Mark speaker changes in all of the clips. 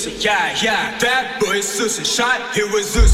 Speaker 1: Susan, yeah, yeah. Bad boy Susan, shot
Speaker 2: He was. Susan.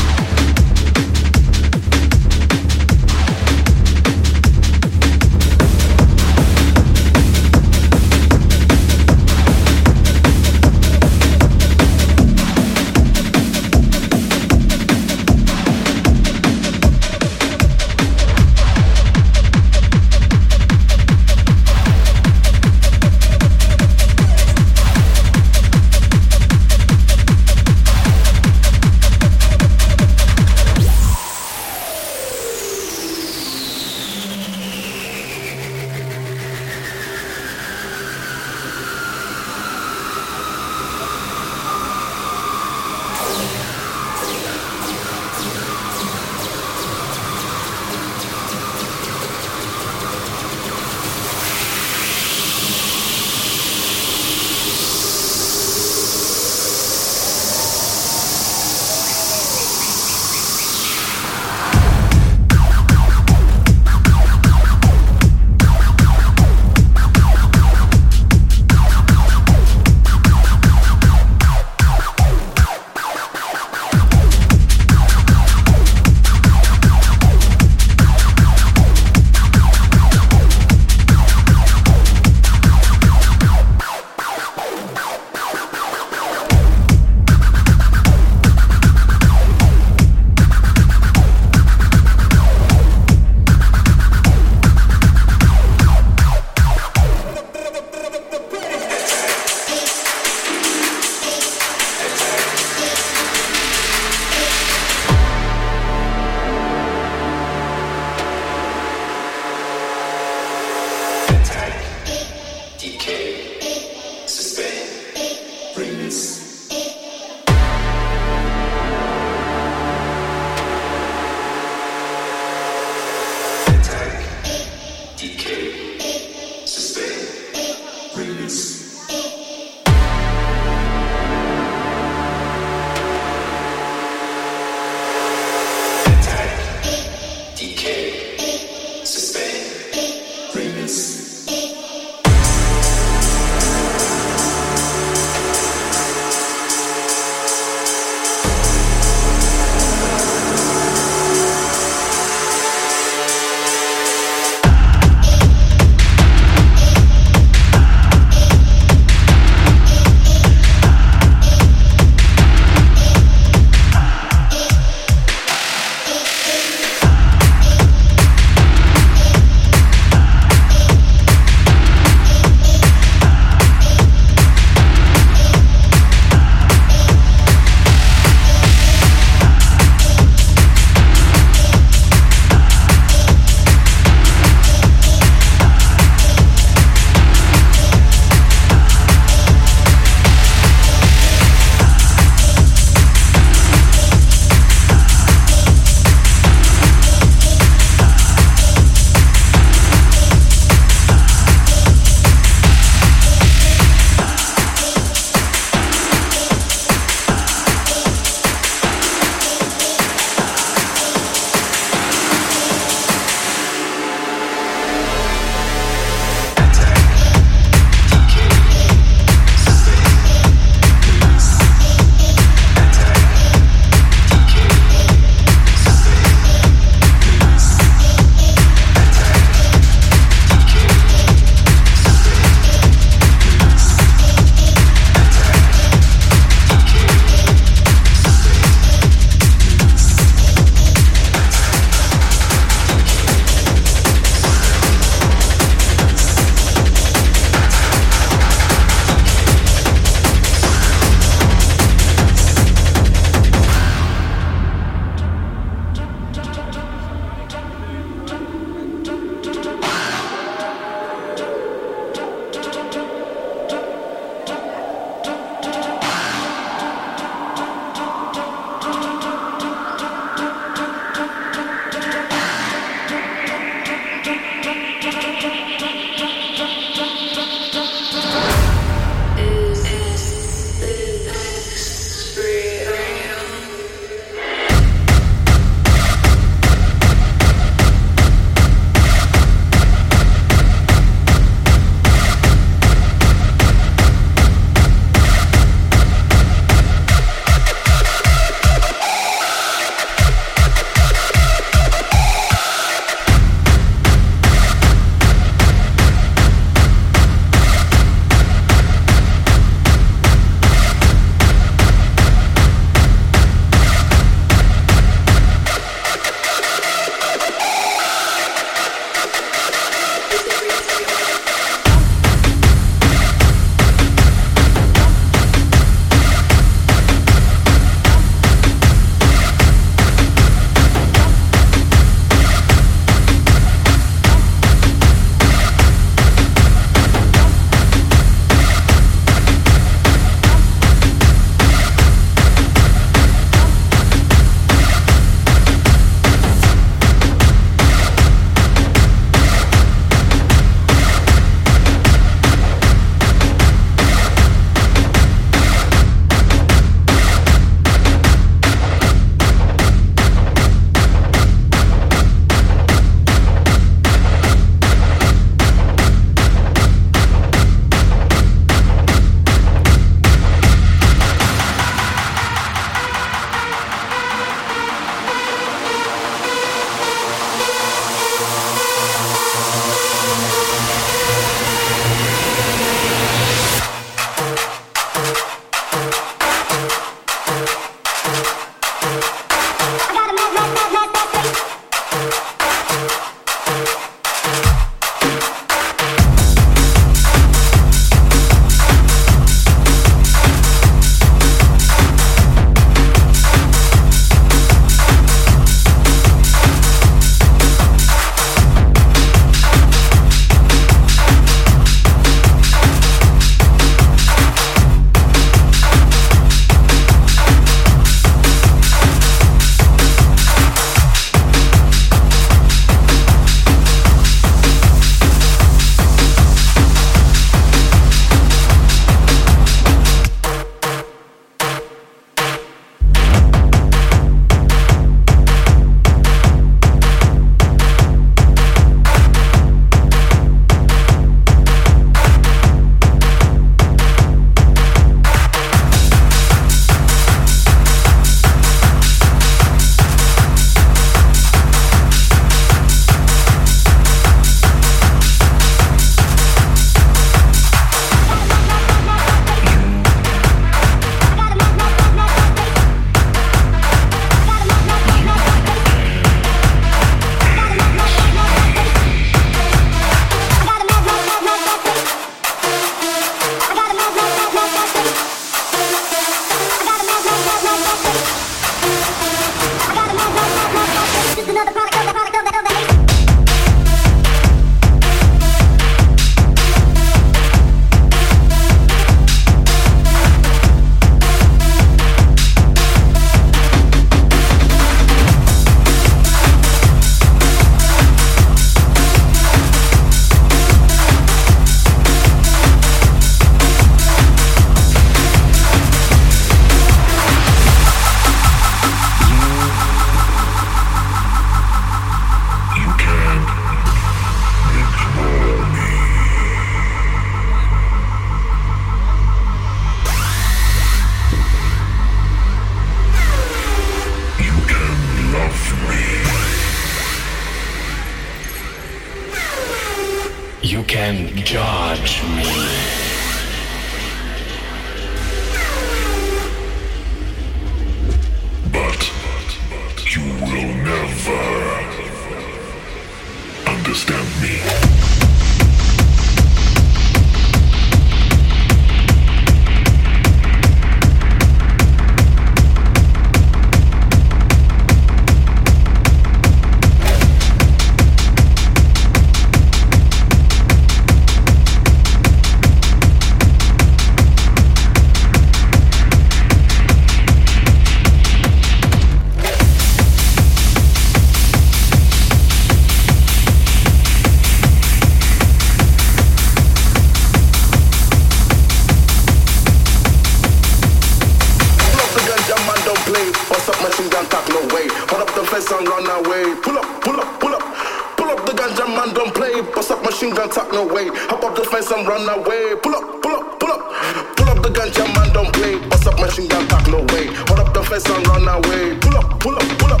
Speaker 2: Run away!
Speaker 1: Pull up, pull up, pull up.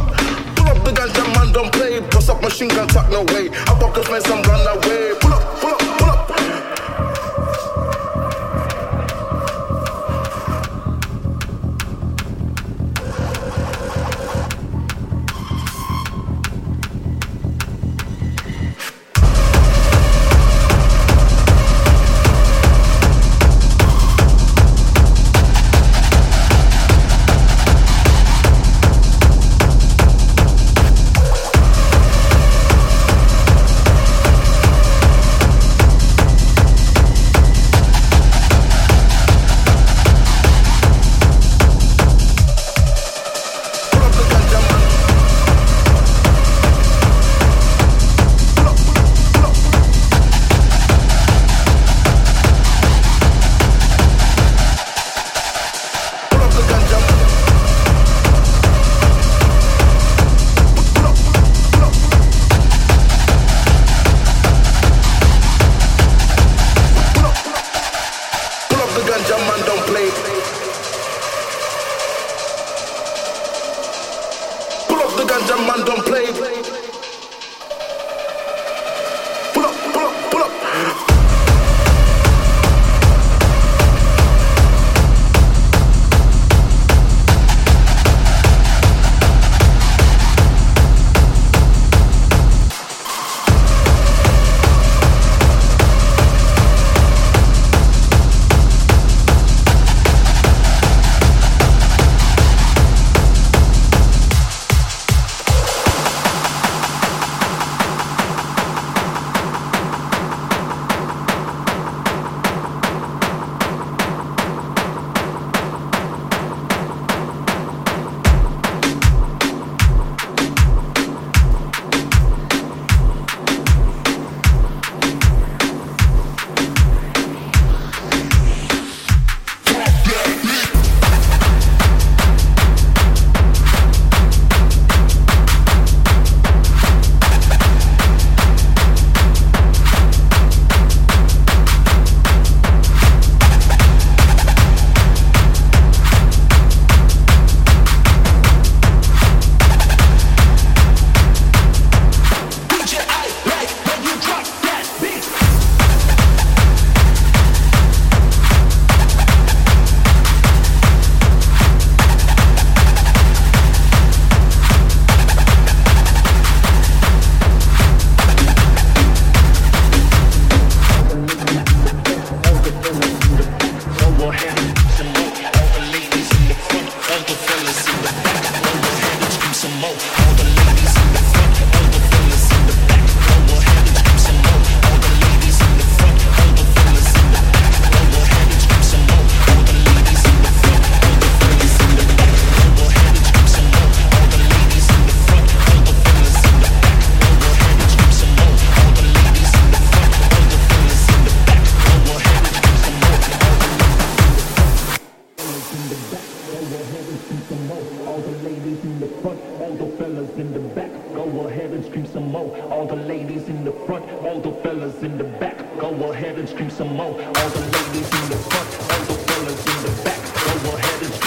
Speaker 1: Pull up the ganja man, don't play. Bust up machine gun, talk no way. I focus, man. Some run away. Pull up, pull up. ladies in the
Speaker 2: front, all the
Speaker 1: fellas in the back. Go ahead and scream some more. All the ladies in the front, all the fellas in the back. Go ahead and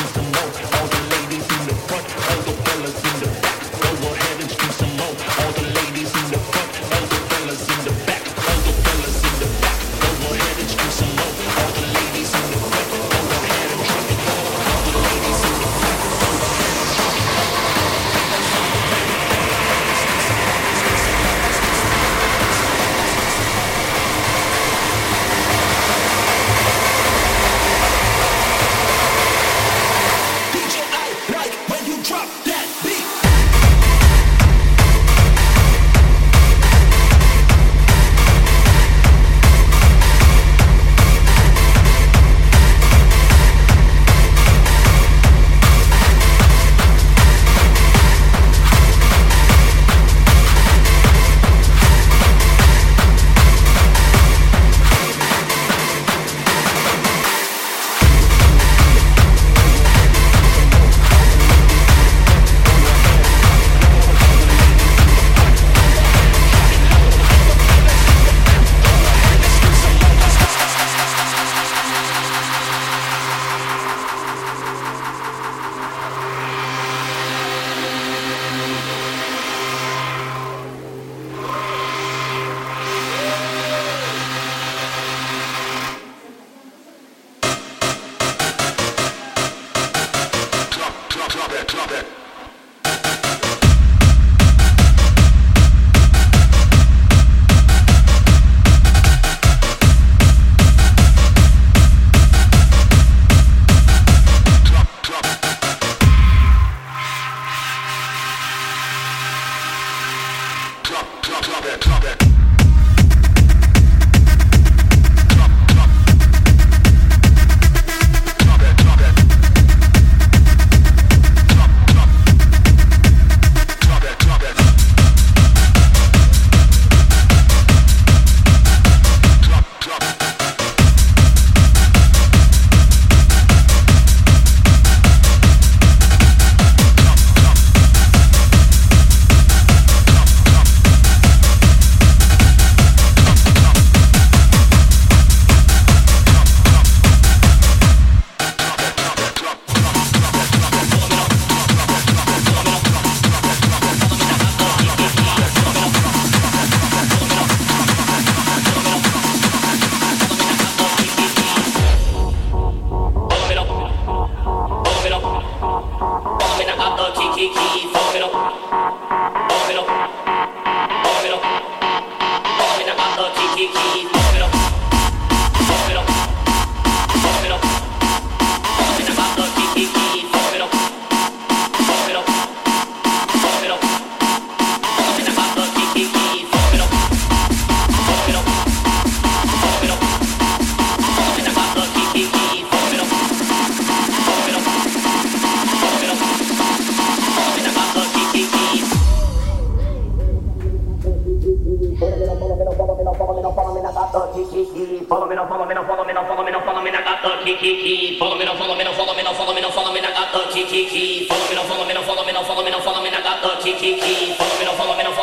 Speaker 1: Follow me! the key
Speaker 3: key key. Follow me, no, follow me, no, follow me, no, follow me, no, follow me. Follow me! the key key key. Follow me, no, follow me, no, follow me, no, follow me, no, follow me. Follow me! the key key key. Follow me, no, follow me, no, follow me.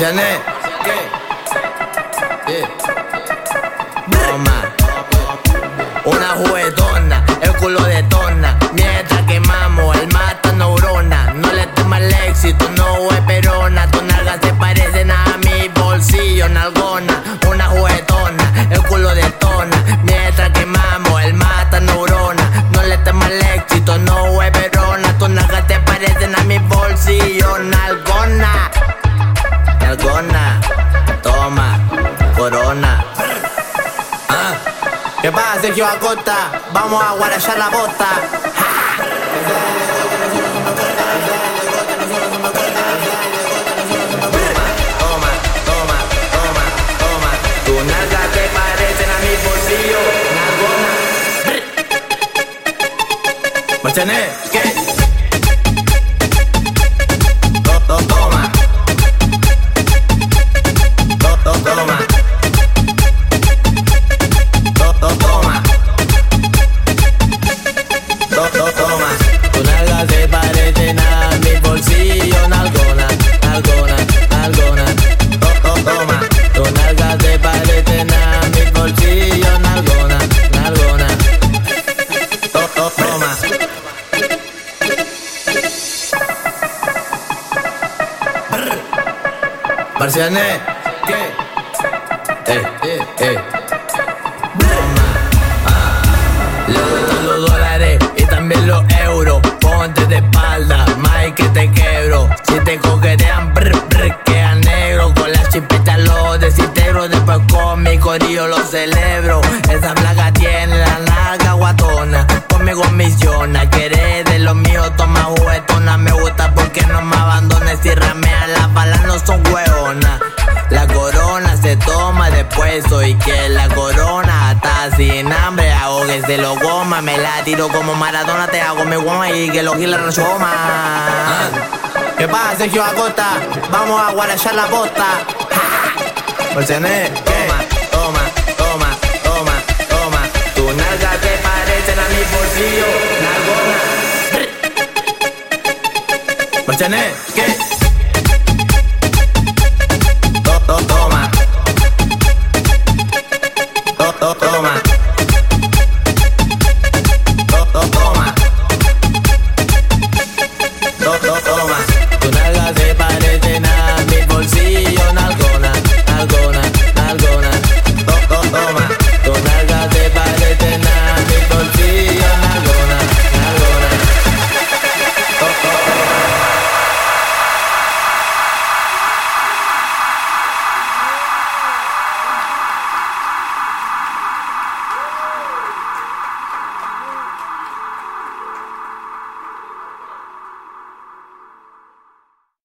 Speaker 3: 钱ゃ。Sergio Acosta, vamos a guarachar la bota. Toma, toma, toma, toma. Tu nalga te parecen a mi bolsillo. Nalgona. ¿Me ¿Qué? Marciané, ¿qué? Eh, eh, eh. Toma. Ah. Le gustan los dólares y también los euros. Ponte de espalda, más que te quebro. Si te coquetean, brr, brr, queda negro. Con la chipeta lo desintegro. Después con mi corillo lo celebro. Esa placa tiene la naga guatona. Conmigo misiona, querés de los míos, toma juguetona. Me gusta porque no me abandones y ramea. Las balas no son hueonas. Después, soy que la corona está sin hambre. Hago que se lo goma, me la tiro como Maradona, te hago mi goma y que los giles no choma. ¿Qué pasa, Sergio Acosta? Vamos a guarachar la posta. Mercedes, toma, toma, toma, toma, toma. Tu nalga te parecen a mi bolsillo, nalgona. Mercedes, ¿qué?